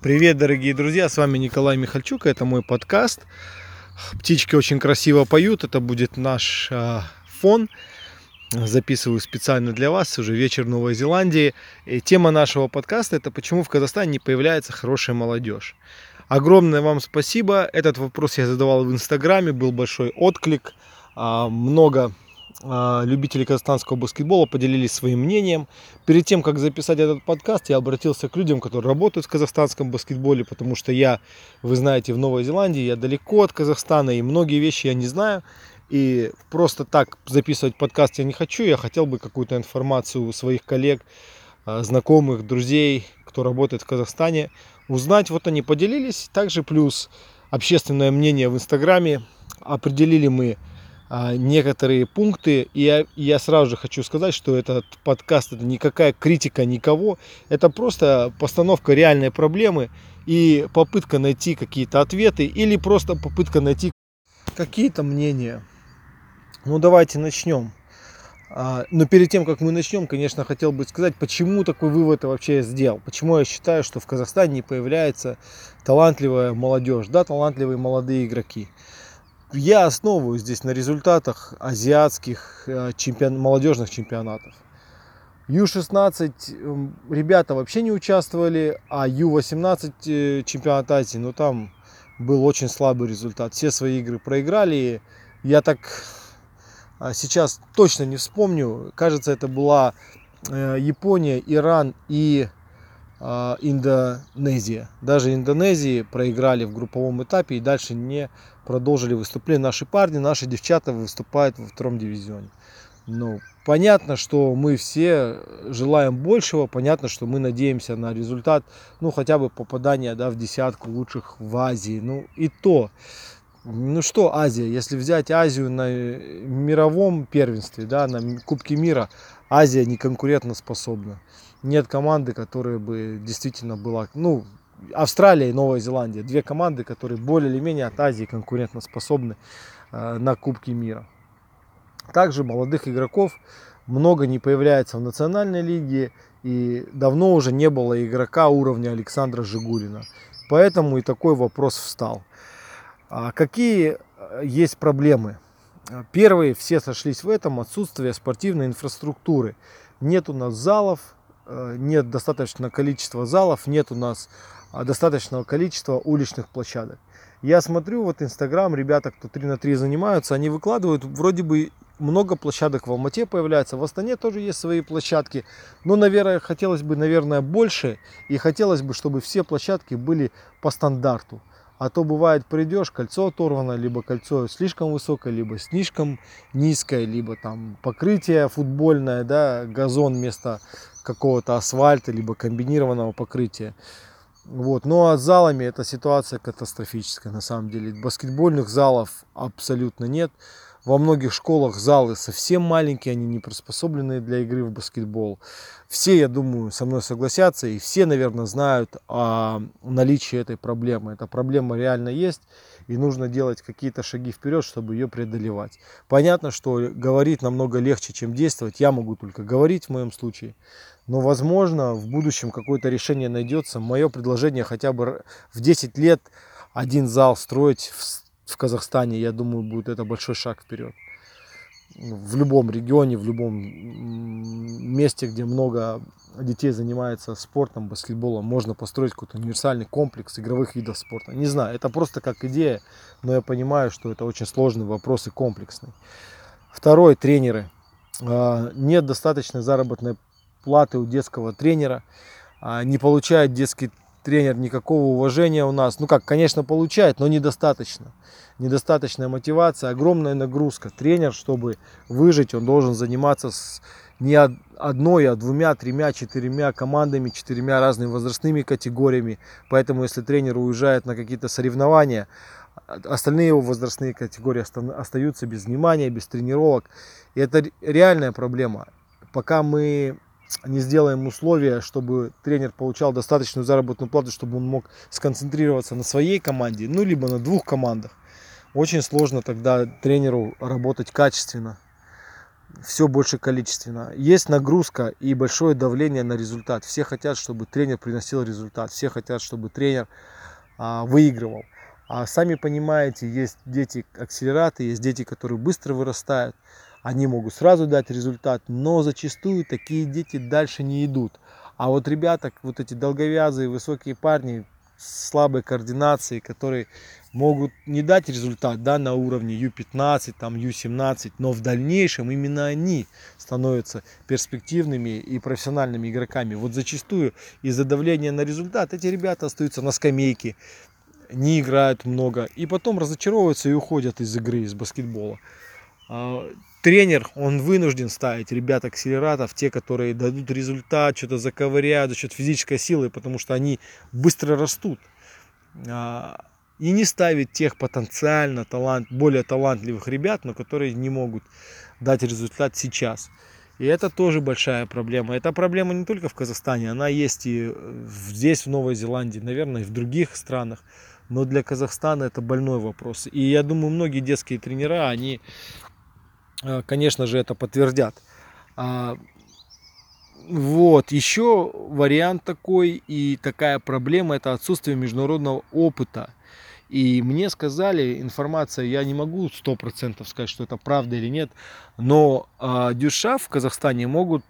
Привет, дорогие друзья, с вами Николай Михальчук, это мой подкаст. Птички очень красиво поют, это будет наш э, фон. Записываю специально для вас, уже вечер Новой Зеландии. И тема нашего подкаста это почему в Казахстане не появляется хорошая молодежь. Огромное вам спасибо. Этот вопрос я задавал в Инстаграме, был большой отклик. Много а, любители казахстанского баскетбола поделились своим мнением. Перед тем, как записать этот подкаст, я обратился к людям, которые работают в казахстанском баскетболе, потому что я, вы знаете, в Новой Зеландии, я далеко от Казахстана, и многие вещи я не знаю. И просто так записывать подкаст я не хочу. Я хотел бы какую-то информацию у своих коллег, а, знакомых, друзей, кто работает в Казахстане, узнать. Вот они поделились. Также плюс общественное мнение в Инстаграме. Определили мы а, некоторые пункты. И я, я сразу же хочу сказать, что этот подкаст это никакая критика никого. Это просто постановка реальной проблемы и попытка найти какие-то ответы или просто попытка найти какие-то мнения. Ну давайте начнем. А, но перед тем, как мы начнем, конечно, хотел бы сказать, почему такой вывод я вообще сделал. Почему я считаю, что в Казахстане не появляется талантливая молодежь, да, талантливые молодые игроки я основываю здесь на результатах азиатских э, чемпион, молодежных чемпионатов. Ю-16 эм, ребята вообще не участвовали, а Ю-18 э, чемпионат Азии, ну там был очень слабый результат. Все свои игры проиграли. Я так а, сейчас точно не вспомню. Кажется, это была э, Япония, Иран и Индонезия. Даже Индонезии проиграли в групповом этапе и дальше не продолжили выступление. Наши парни, наши девчата выступают во втором дивизионе. Ну, понятно, что мы все желаем большего, понятно, что мы надеемся на результат, ну, хотя бы попадания, да, в десятку лучших в Азии. Ну, и то, ну что Азия, если взять Азию на мировом первенстве, да, на Кубке мира, Азия не конкурентно способна нет команды, которая бы действительно была, ну, Австралия и Новая Зеландия, две команды, которые более или менее от Азии конкурентоспособны э, на Кубке мира. Также молодых игроков много не появляется в национальной лиге и давно уже не было игрока уровня Александра Жигулина. Поэтому и такой вопрос встал. А какие э, есть проблемы? Первые, все сошлись в этом, отсутствие спортивной инфраструктуры. Нет у нас залов, нет достаточного количества залов, нет у нас а, достаточного количества уличных площадок. Я смотрю вот Инстаграм, ребята, кто 3 на 3 занимаются, они выкладывают вроде бы много площадок в Алмате появляется, в Астане тоже есть свои площадки, но, наверное, хотелось бы, наверное, больше, и хотелось бы, чтобы все площадки были по стандарту. А то бывает придешь, кольцо оторвано, либо кольцо слишком высокое, либо слишком низкое, либо там покрытие футбольное, да, газон вместо какого-то асфальта, либо комбинированного покрытия. Вот. Ну а с залами эта ситуация катастрофическая на самом деле. Баскетбольных залов абсолютно нет. Во многих школах залы совсем маленькие, они не приспособлены для игры в баскетбол. Все, я думаю, со мной согласятся, и все, наверное, знают о наличии этой проблемы. Эта проблема реально есть, и нужно делать какие-то шаги вперед, чтобы ее преодолевать. Понятно, что говорить намного легче, чем действовать. Я могу только говорить в моем случае. Но, возможно, в будущем какое-то решение найдется. Мое предложение хотя бы в 10 лет один зал строить в в Казахстане, я думаю, будет это большой шаг вперед. В любом регионе, в любом месте, где много детей занимается спортом, баскетболом, можно построить какой-то универсальный комплекс игровых видов спорта. Не знаю, это просто как идея, но я понимаю, что это очень сложный вопрос и комплексный. Второй, тренеры. А, нет достаточной заработной платы у детского тренера, а, не получает детский тренер никакого уважения у нас. Ну как, конечно, получает, но недостаточно. Недостаточная мотивация, огромная нагрузка. Тренер, чтобы выжить, он должен заниматься с не одной, а двумя, тремя, четырьмя командами, четырьмя разными возрастными категориями. Поэтому, если тренер уезжает на какие-то соревнования, остальные его возрастные категории остаются без внимания, без тренировок. И это реальная проблема. Пока мы не сделаем условия, чтобы тренер получал достаточную заработную плату, чтобы он мог сконцентрироваться на своей команде, ну, либо на двух командах, очень сложно тогда тренеру работать качественно. все больше количественно. Есть нагрузка и большое давление на результат. Все хотят, чтобы тренер приносил результат. Все хотят, чтобы тренер а, выигрывал. А сами понимаете, есть дети акселераты, есть дети, которые быстро вырастают. Они могут сразу дать результат, но зачастую такие дети дальше не идут. А вот ребята, вот эти долговязые, высокие парни, слабой координации, которые могут не дать результат да, на уровне U15, там, U17, но в дальнейшем именно они становятся перспективными и профессиональными игроками. Вот зачастую из-за давления на результат эти ребята остаются на скамейке, не играют много и потом разочаровываются и уходят из игры, из баскетбола. Тренер, он вынужден ставить ребят акселератов, те, которые дадут результат, что-то заковыряют за счет физической силы, потому что они быстро растут. А, и не ставить тех потенциально талант, более талантливых ребят, но которые не могут дать результат сейчас. И это тоже большая проблема. Эта проблема не только в Казахстане, она есть и здесь, в Новой Зеландии, наверное, и в других странах. Но для Казахстана это больной вопрос. И я думаю, многие детские тренера, они Э, конечно же, это подтвердят. А, вот, еще вариант такой и такая проблема, это отсутствие международного опыта. И мне сказали, информация, я не могу сто процентов сказать, что это правда или нет, но э, дюша в Казахстане могут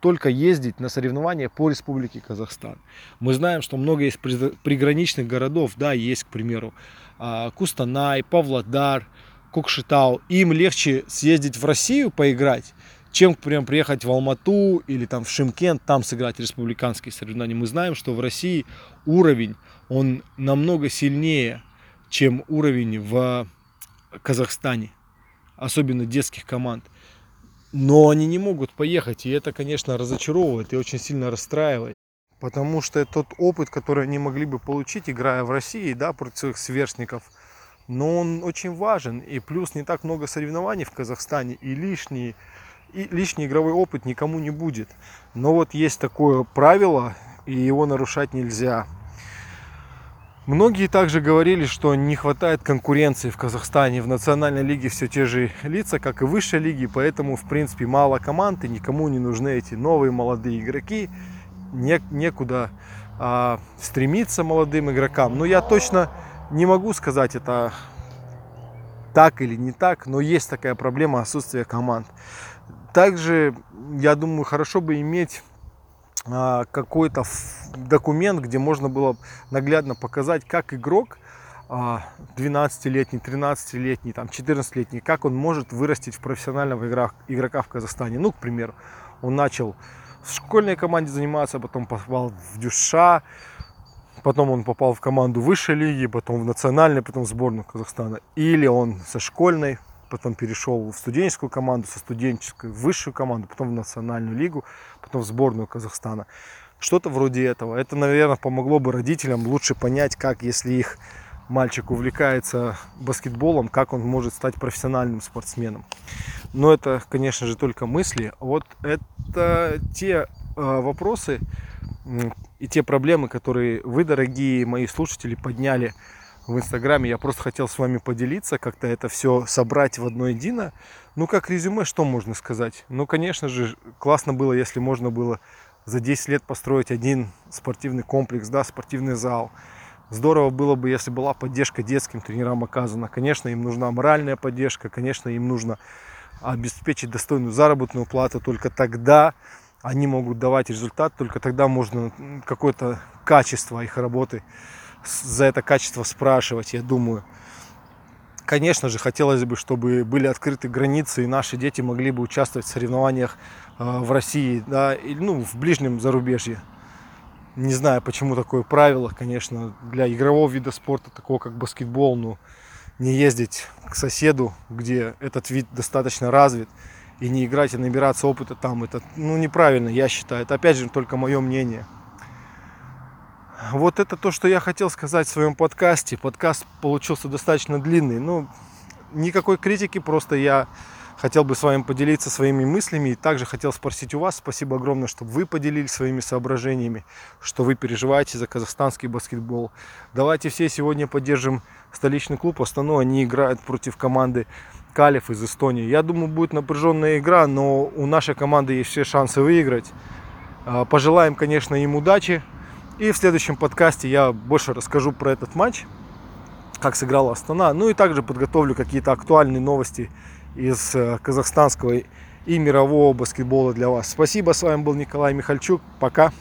только ездить на соревнования по Республике Казахстан. Мы знаем, что много есть приграничных городов, да, есть, к примеру, э, Кустанай, Павлодар, Кокшетау, им легче съездить в Россию поиграть, чем, прям приехать в Алмату или там в Шимкент, там сыграть республиканские соревнования. Мы знаем, что в России уровень, он намного сильнее, чем уровень в Казахстане, особенно детских команд. Но они не могут поехать, и это, конечно, разочаровывает и очень сильно расстраивает. Потому что тот опыт, который они могли бы получить, играя в России, да, против своих сверстников – но он очень важен. И плюс не так много соревнований в Казахстане, и лишний, и лишний игровой опыт никому не будет. Но вот есть такое правило, и его нарушать нельзя. Многие также говорили, что не хватает конкуренции в Казахстане. В национальной лиге все те же лица, как и в высшей лиге, поэтому, в принципе, мало команд, и никому не нужны эти новые молодые игроки. Не, некуда а, стремиться молодым игрокам. Но я точно не могу сказать это так или не так, но есть такая проблема отсутствия команд. Также, я думаю, хорошо бы иметь а, какой-то документ, где можно было наглядно показать, как игрок 12-летний, 13-летний, там, 14-летний, как он может вырастить в профессионального игрока в Казахстане. Ну, к примеру, он начал в школьной команде заниматься, потом попал в Дюша, потом он попал в команду высшей лиги, потом в национальную, потом в сборную Казахстана. Или он со школьной, потом перешел в студенческую команду, со студенческой в высшую команду, потом в национальную лигу, потом в сборную Казахстана. Что-то вроде этого. Это, наверное, помогло бы родителям лучше понять, как, если их мальчик увлекается баскетболом, как он может стать профессиональным спортсменом. Но это, конечно же, только мысли. Вот это те э, вопросы, и те проблемы, которые вы, дорогие мои слушатели, подняли в Инстаграме. Я просто хотел с вами поделиться, как-то это все собрать в одно едино. Ну, как резюме, что можно сказать? Ну, конечно же, классно было, если можно было за 10 лет построить один спортивный комплекс, да, спортивный зал. Здорово было бы, если была поддержка детским тренерам оказана. Конечно, им нужна моральная поддержка, конечно, им нужно обеспечить достойную заработную плату. Только тогда они могут давать результат, только тогда можно какое-то качество их работы за это качество спрашивать, я думаю. Конечно же, хотелось бы, чтобы были открыты границы, и наши дети могли бы участвовать в соревнованиях э, в России, да, ну, в ближнем зарубежье. Не знаю, почему такое правило, конечно, для игрового вида спорта, такого как баскетбол, ну, не ездить к соседу, где этот вид достаточно развит, и не играть, и набираться опыта там. Это ну, неправильно, я считаю. Это опять же только мое мнение. Вот это то, что я хотел сказать в своем подкасте. Подкаст получился достаточно длинный. Ну, никакой критики, просто я хотел бы с вами поделиться своими мыслями. И также хотел спросить у вас, спасибо огромное, чтобы вы поделились своими соображениями, что вы переживаете за казахстанский баскетбол. Давайте все сегодня поддержим столичный клуб Астану. Они играют против команды Калиф из Эстонии. Я думаю, будет напряженная игра, но у нашей команды есть все шансы выиграть. А, пожелаем, конечно, им удачи. И в следующем подкасте я больше расскажу про этот матч, как сыграла Астана. Ну и также подготовлю какие-то актуальные новости из э, казахстанского и мирового баскетбола для вас. Спасибо, с вами был Николай Михальчук. Пока.